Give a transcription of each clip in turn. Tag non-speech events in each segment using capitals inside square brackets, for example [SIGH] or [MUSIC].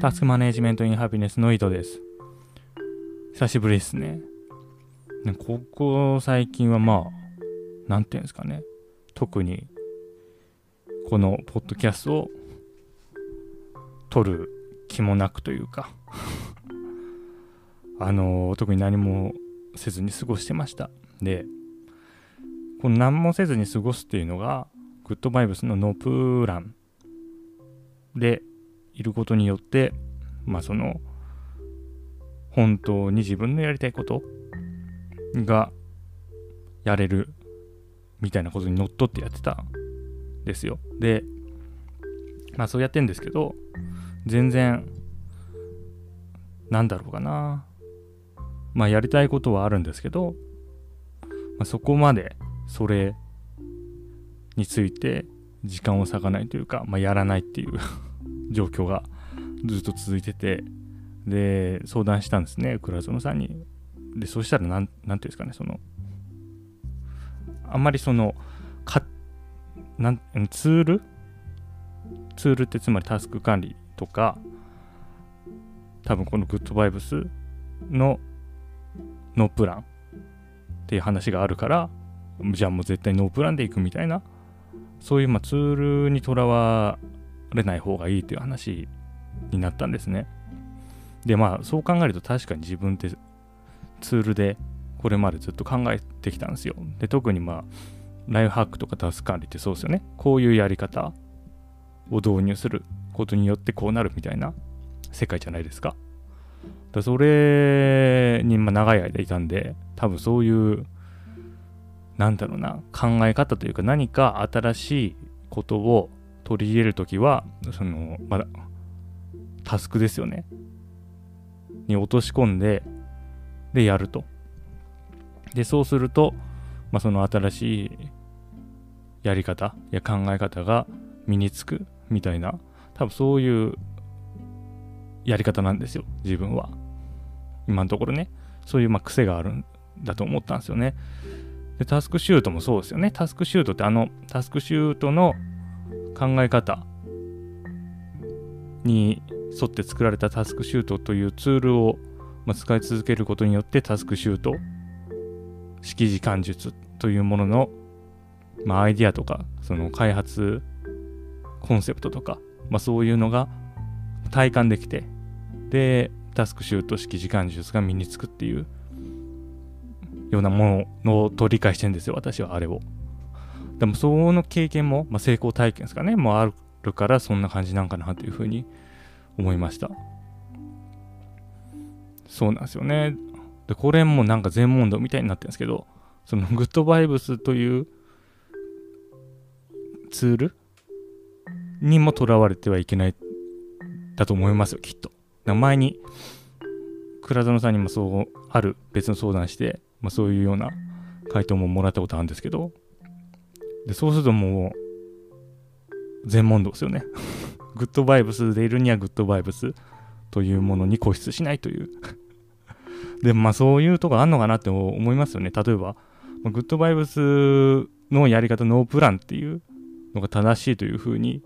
タスクマネジメントインハピネスの井戸です。久しぶりですね。ここ最近はまあ、なんていうんですかね。特に、このポッドキャストを撮る気もなくというか [LAUGHS] あの特に何もせずに過ごしてました。で、この何もせずに過ごすっていうのが、グッドバイブスのノープランでいることによって、まあその、本当に自分のやりたいことがやれるみたいなことにのっとってやってたんですよ。で、まあそうやってんですけど、全然、なんだろうかな。まあやりたいことはあるんですけど、まあ、そこまでそれについて時間を割かないというか、まあ、やらないっていう状況がずっと続いてて、で、相談したんですね、倉園さんに。で、そうしたらなん、ていうんですかね、その、あんまりその、か、なん、ツール？ツールってつまりタスク管理とか、多分このグッドバイブスのノープランっていう話があるから、じゃあもう絶対ノープランでいくみたいな、そういうまツールにとらわれない方がいいっていう話になったんですね。で、まあそう考えると確かに自分ってツールでこれまでずっと考えてきたんですよ。で、特にまあライフハックとかタスク管理ってそうですよね。こういうやり方を導入することによってこうなるみたいな世界じゃないですか。だそれにま長い間いたんで、多分そういう、なんだろうな、考え方というか何か新しいことを取り入れるときは、その、まだ、タスクですよね。に落とし込んで、で、やると。で、そうすると、まあ、その新しいやり方や考え方が身につくみたいな、多分そういうやり方なんですよ、自分は。今のところね。そういうま癖があるんだと思ったんですよね。で、タスクシュートもそうですよね。タスクシュートってあのタスクシュートの考え方に沿って作られたタスクシュートというツールを、ま使い続けることによってタスクシュート、式時間術というものの、まあ、アイディアとか、その開発コンセプトとか、まあ、そういうのが体感できて、で、タスクシュート式時間術が身につくっていうようなものと理解してるんですよ、私はあれを。でも、その経験も、まあ、成功体験ですかね、もあるから、そんな感じなんかなというふうに思いました。そうなんですよね。で、これもなんか全問答みたいになってるんですけど、そのグッドバイブスというツールにもとらわれてはいけないだと思いますよ、きっと。前に、倉園さんにもそう、ある別の相談して、まあ、そういうような回答ももらったことあるんですけど、でそうするともう、全問答ですよね。[LAUGHS] グッドバイブスでいるにはグッドバイブスというものに固執しないという [LAUGHS] で、まあそういうとこあんのかなって思いますよね。例えば、まあ、グッドバイブスのやり方、ノープランっていうのが正しいというふうに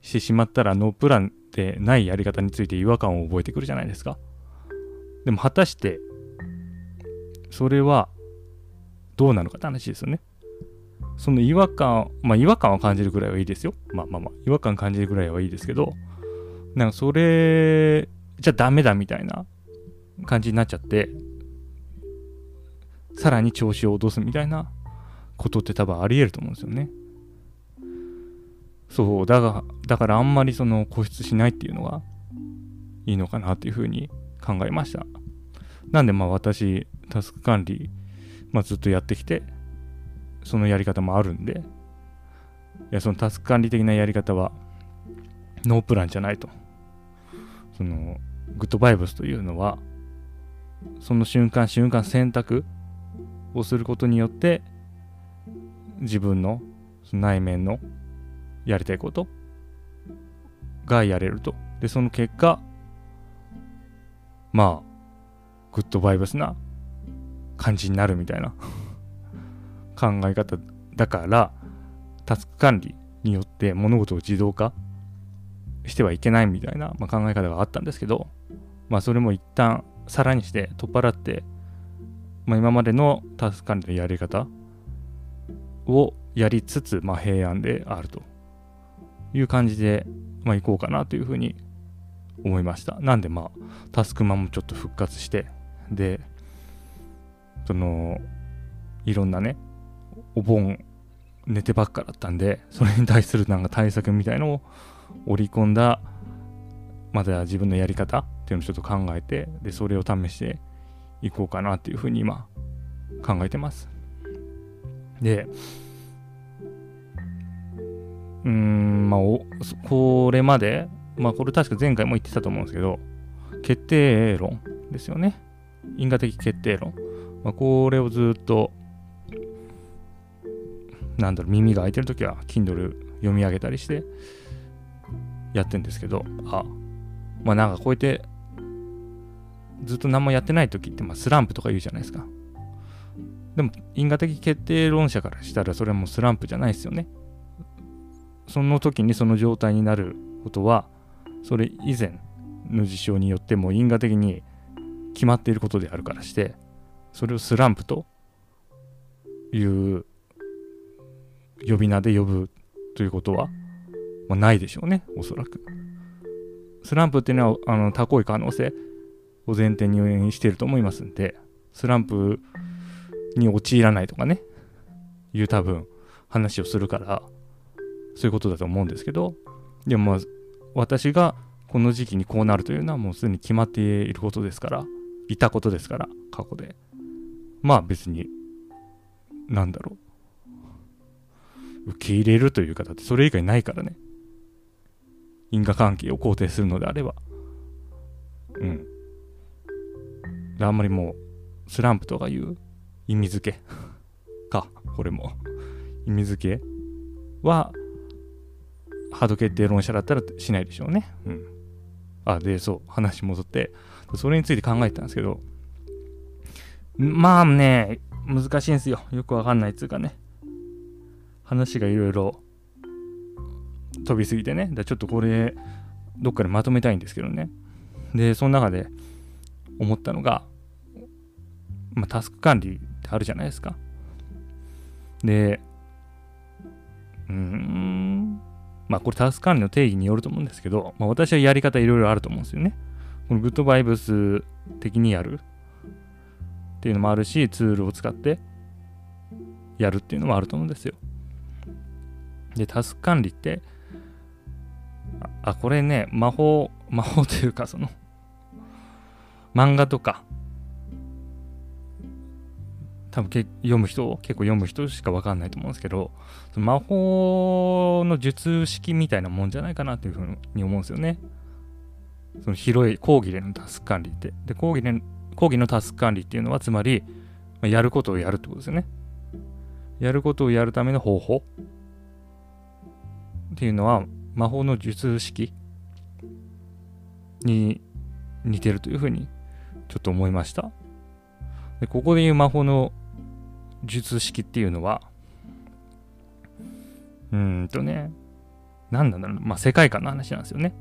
してしまったら、ノープランでないやり方について違和感を覚えてくるじゃないですか。でも果たして、それはどうなのかって話ですよね。その違和感、まあ違和感を感じるくらいはいいですよ。まあまあまあ、違和感感じるくらいはいいですけど、なんかそれじゃダメだみたいな感じになっちゃって、さらに調子を落とすみたいなことって多分あり得ると思うんですよね。そう、だが、だからあんまりその固執しないっていうのがいいのかなっていうふうに考えました。なんでまあ私、タスク管理、まあずっとやってきて、そのやり方もあるんで、いや、そのタスク管理的なやり方は、ノープランじゃないと。その、グッドバイブスというのは、その瞬間瞬間選択をすることによって、自分の内面のやりたいことがやれると。で、その結果、まあ、グッドバイブスな感じになるみたいな考え方だから、タスク管理によって物事を自動化してはいけないみたいな、ま、考え方があったんですけど、まあ、それも一旦さらにして取っ払って、まあ、今までのタスク管理のやり方をやりつつ、まあ、平安であるという感じで、まあ、行こうかなというふうに思いました。なんで、まあ、タスクマンもちょっと復活して、で、その、いろんなね、お盆寝てばっかだったんで、それに対するなんか対策みたいのを織り込んだ、まだ自分のやり方っていうのをちょっと考えて、で、それを試していこうかなっていうふうに今考えてます。で、うーん、まあ、これまで、まあ、これ確か前回も言ってたと思うんですけど、決定論ですよね。因果的決定論。まあ、これをずっとなんだろう、耳が開いてるときは Kindle 読み上げたりしてやってんですけど、あ、まあなんかこうやってずっと何もやってないときって、まあ、スランプとか言うじゃないですか。でも因果的決定論者からしたらそれはもうスランプじゃないですよね。その時にその状態になることはそれ以前の事象によっても因果的に決まっていることであるからしてそれをスランプという呼び名で呼ぶということは、まあ、ないでしょうね、おそらく。スランプっていうのはあの高い可能性を前提にしていると思いますんで、スランプに陥らないとかね、いう多分話をするから、そういうことだと思うんですけど、でもまあ、私がこの時期にこうなるというのはもうすでに決まっていることですから、いたことですから、過去で。まあ別に、なんだろう。受け入れるという方ってそれ以外ないからね。因果関係を肯定するのであれば。うん。あんまりもう、スランプとかいう意味付けか、これも。意味付けは、ハード決定論者だったらしないでしょうね。うん。あ、で、そう、話戻って、それについて考えてたんですけど、まあね、難しいんですよ。よくわかんないっつうかね。話がいろいろ飛びすぎてね。だちょっとこれ、どっかでまとめたいんですけどね。で、その中で思ったのが、まあ、タスク管理ってあるじゃないですか。で、うーん、まあこれタスク管理の定義によると思うんですけど、まあ、私はやり方いろいろあると思うんですよね。このグッドバイブス的にやるっていうのもあるし、ツールを使ってやるっていうのもあると思うんですよ。で、タスク管理って、あ、これね、魔法、魔法というか、その、漫画とか、多分け読む人、結構読む人しかわかんないと思うんですけど、その魔法の術式みたいなもんじゃないかなというふうに思うんですよね。その広い講義でのタスク管理って。で、講義で、講義のタスク管理っていうのは、つまり、やることをやるってことですよね。やることをやるための方法っていうのは魔法の術式に似てるというふうにちょっと思いました。でここで言う魔法の術式っていうのは、うんとね、何なんだろう、まあ世界観の話なんですよね。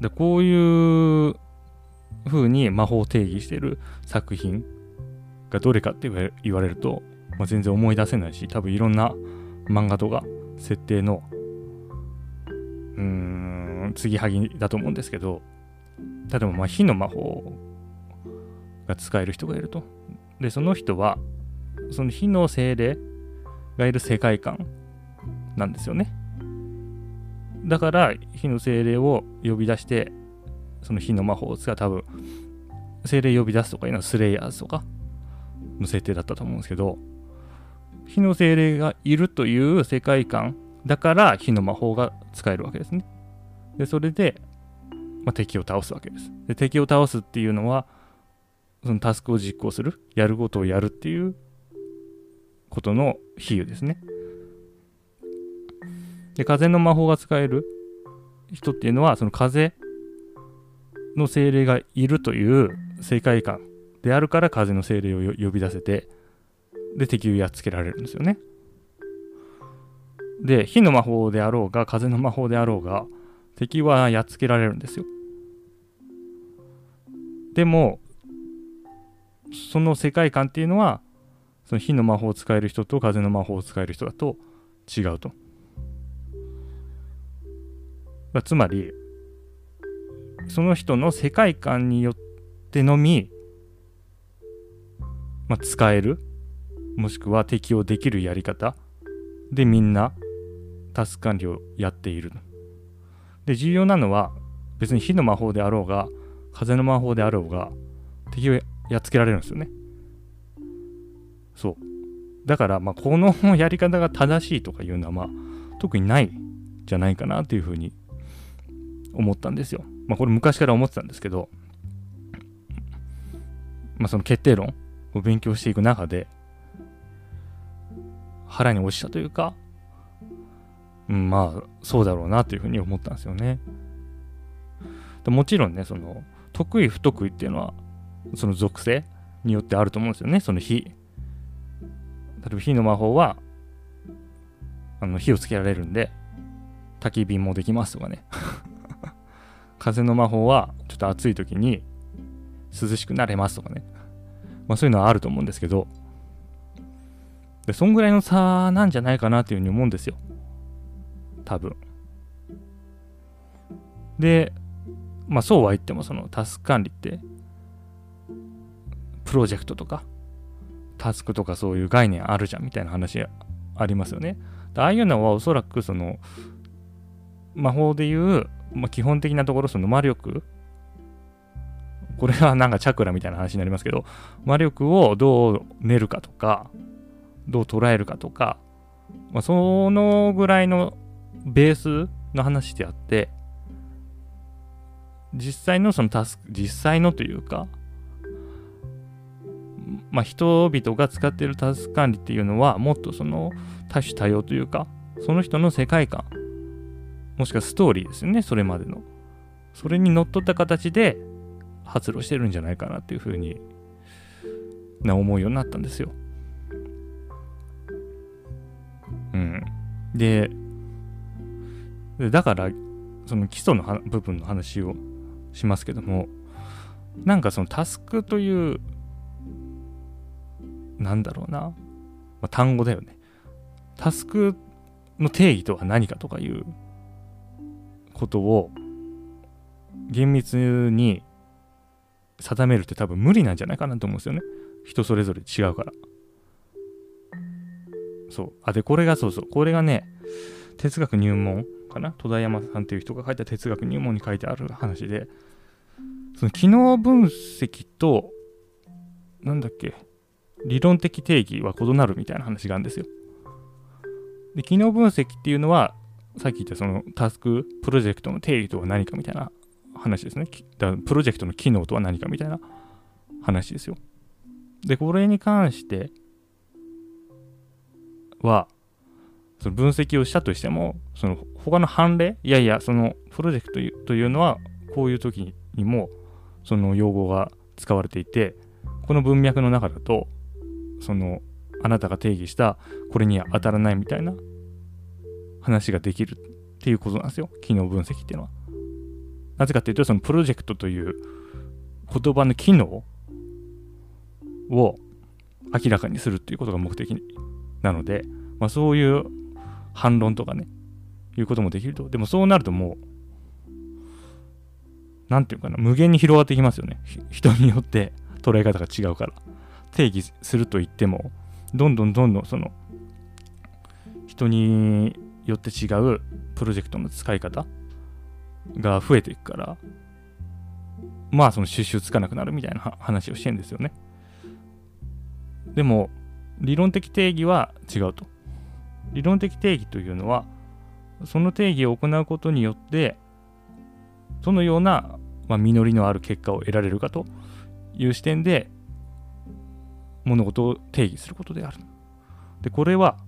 で、こういう風に魔法を定義してる作品がどれかって言われると、まあ、全然思い出せないし、多分いろんな漫画とか設定のうーん継ぎはぎだと思うんですけど例えばまあ火の魔法が使える人がいると。でその人はその火の精霊がいる世界観なんですよね。だから火の精霊を呼び出してその火の魔法を使う多分精霊呼び出すとかいうのはスレイヤーズとかの設定だったと思うんですけど火の精霊がいるという世界観だから火の魔法が使えるわけですね。で、それで、まあ、敵を倒すわけです。で、敵を倒すっていうのは、そのタスクを実行する、やることをやるっていうことの比喩ですね。で、風の魔法が使える人っていうのは、その風の精霊がいるという世界観であるから風の精霊を呼び出せて、で敵をやっつけられるんですよね。で火の魔法であろうが風の魔法であろうが敵はやっつけられるんですよ。でもその世界観っていうのはその火の魔法を使える人と風の魔法を使える人だと違うと。つまりその人の世界観によってのみ、まあ、使える。もしくは適用できるやり方。でみんなタスク管理をやっているで重要なのは別に火の魔法であろうが風の魔法であろうが敵をやっつけられるんですよね。そう。だからまあこのやり方が正しいとかいうのはまあ特にないじゃないかなというふうに思ったんですよ。まあこれ昔から思ってたんですけどまあその決定論を勉強していく中で腹に落ちたというか、うん、まあそうだろうなというふうに思ったんですよね。でもちろんねその得意不得意っていうのはその属性によってあると思うんですよねその火。例えば火の魔法はあの火をつけられるんで焚き火もできますとかね。[LAUGHS] 風の魔法はちょっと暑い時に涼しくなれますとかね。まあそういうのはあると思うんですけどでそんぐらいの差なんじゃないかなっていうふうに思うんですよ多分でまあそうは言ってもそのタスク管理ってプロジェクトとかタスクとかそういう概念あるじゃんみたいな話ありますよね。ああいうのはおそらくその魔法でいう、まあ、基本的なところその魔力これはなんかチャクラみたいな話になりますけど魔力をどう練るかとかどう捉えるかとか、まあ、そのぐらいのベースの話であって実際のそのタスク、実際のというか、まあ、人々が使っているタスク管理っていうのは、もっとその多種多様というか、その人の世界観、もしくはストーリーですよね、それまでの。それにのっとった形で発露してるんじゃないかなっていうふうにな思うようになったんですよ。で、だから、その基礎の部分の話をしますけどもなんかそのタスクというなんだろうな、まあ、単語だよね。タスクの定義とは何かとかいうことを厳密に定めるって多分無理なんじゃないかなと思うんですよね。人それぞれ違うから。そう。あでこれがそうそう。これがね哲学入門かな？戸田山さんっていう人が書いた哲学入門に書いてある話で。その機能分析となんだっけ？理論的定義は異なるみたいな話があるんですよ。で機能分析っていうのはさっき言ったそのタスクプロジェクトの定義とは何かみたいな話ですね。だプロジェクトの機能とは何かみたいな話ですよ。でこれに関してはその分析をしたとしても、その他の判例、いやいや、そのプロジェクトというのは、こういう時にもその用語が使われていて、この文脈の中だと、そのあなたが定義したこれには当たらないみたいな話ができるっていうことなんですよ。機能分析っていうのは。なぜかっていうと、そのプロジェクトという言葉の機能を明らかにするっていうことが目的なので、まあ、そういう反論とかね、いうこともできると。でもそうなるともう、なんていうかな、無限に広がってきますよね。人によって捉え方が違うから。定義すると言っても、どんどんどんどんその、人によって違うプロジェクトの使い方が増えていくから、まあその収集つかなくなるみたいな話をしてるんですよね。でも、理論的定義は違うと。理論的定義というのはその定義を行うことによってどのような、まあ、実りのある結果を得られるかという視点で物事を定義することである。でこれは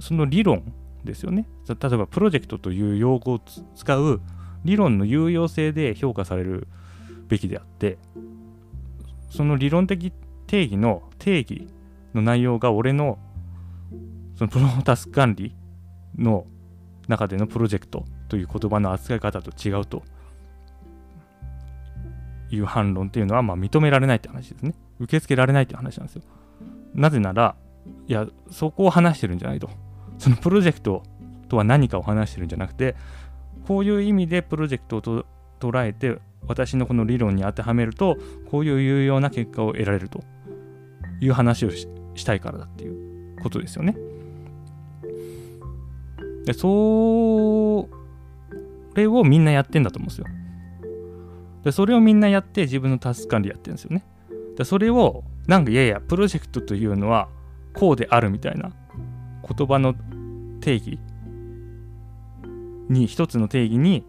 その理論ですよね。例えばプロジェクトという用語を使う理論の有用性で評価されるべきであってその理論的定義の定義の内容が俺のそのプロタス管理の中でのプロジェクトという言葉の扱い方と違うという反論っていうのはまあ認められないって話ですね。受け付けられないって話なんですよ。なぜなら、いや、そこを話してるんじゃないと。そのプロジェクトとは何かを話してるんじゃなくて、こういう意味でプロジェクトをと捉えて、私のこの理論に当てはめると、こういう有用な結果を得られるという話をししたいからだっていうことですよね。で、それをみんなやってんだと思うんですよ。で、それをみんなやって自分のタスク管理やってるんですよね。で、それを、なんかいやいや、プロジェクトというのはこうであるみたいな言葉の定義に、一つの定義に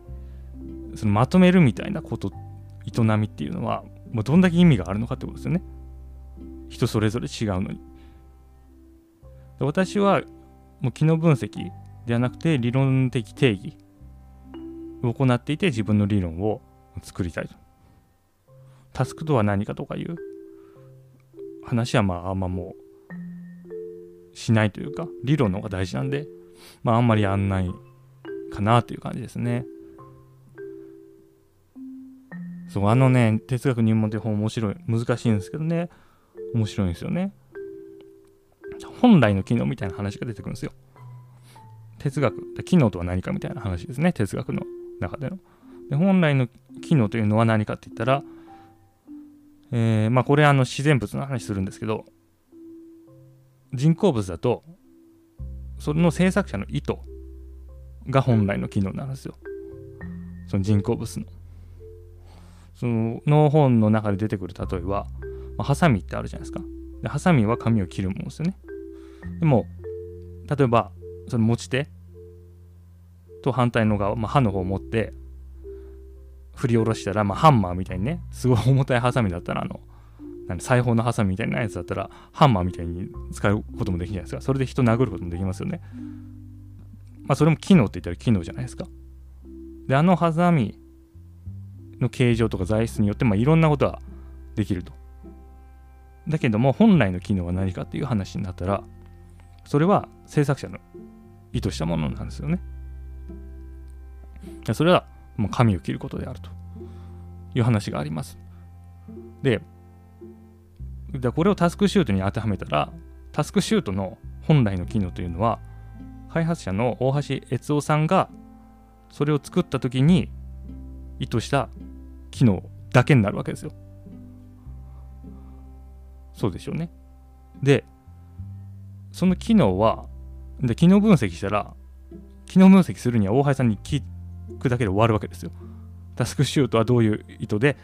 そのまとめるみたいなこと、営みっていうのは、もうどんだけ意味があるのかってことですよね。人それぞれ違うのに。で私は、もう機能分析ではなくて理論的定義を行っていて自分の理論を作りたいと。タスクとは何かとかいう話はまああんまもうしないというか理論の方が大事なんでまああんまりやんないかなという感じですね。そうあのね哲学入門って本面白い難しいんですけどね面白いんですよね。本来の機能みたいな話が出てくるんですよ。哲学、機能とは何かみたいな話ですね、哲学の中での。で本来の機能というのは何かって言ったら、えー、まあこれあの自然物の話するんですけど、人工物だと、その制作者の意図が本来の機能なんですよ。その人工物の。そのの本の中で出てくる例えば、まあ、ハサミってあるじゃないですか。でハサミは紙を切るものですよね。でも、例えば、その持ち手と反対の側、まあ、刃の方を持って振り下ろしたら、まあ、ハンマーみたいにねすごい重たいハサミだったらあの裁縫のハサミみたいなやつだったらハンマーみたいに使うこともできるじゃないですか。それで人殴ることもできますよね。まあそれも機能って言ったら機能じゃないですか。であのハサミの形状とか材質によって、まあ、いろんなことができると。だけども本来の機能は何かっていう話になったらそれは制作者の意図したものなんですよねそれはもう髪を切ることであるという話があります。で、これをタスクシュートに当てはめたら、タスクシュートの本来の機能というのは、開発者の大橋悦夫さんがそれを作った時に意図した機能だけになるわけですよ。そうでしょうね。で、その機能は、で機能分析したら、機能分析するには大橋さんに聞くだけで終わるわけですよ。タスクシュートはどういう意図で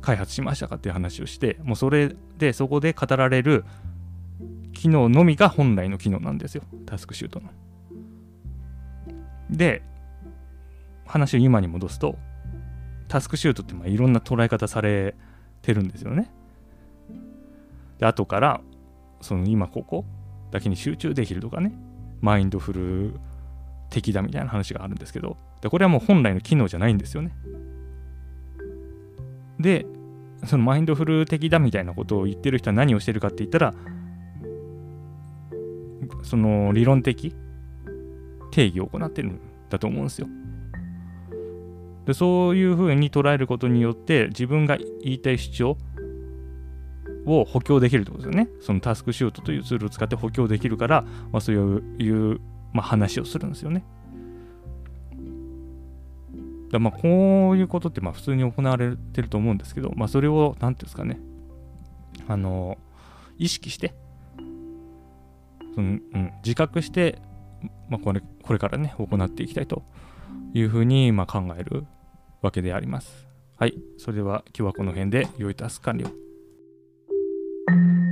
開発しましたかっていう話をして、もうそれでそこで語られる機能のみが本来の機能なんですよ。タスクシュートの。で、話を今に戻すと、タスクシュートってまあいろんな捉え方されてるんですよね。で、後から、その今ここだけに集中できるとかね、マインドフル敵だみたいな話があるんですけど、でこれはもう本来の機能じゃないんですよね。で、そのマインドフル的だみたいなことを言ってる人は何をしてるかって言ったら、その理論的定義を行ってるんだと思うんですよ。でそういうふうに捉えることによって自分が言いたい主張を補強できるってことですよね。そのタスクシュートというツールを使って補強できるから、まあ、そういうまあ、話をするんですよね。だまあこういうことってまあ普通に行われてると思うんですけど、まあ、それを何ていうんですかねあの意識してその、うん、自覚して、まあ、これこれからね行っていきたいというふうにまあ考えるわけであります。はい、それでは今日はこの辺で良いタスク完了。thank you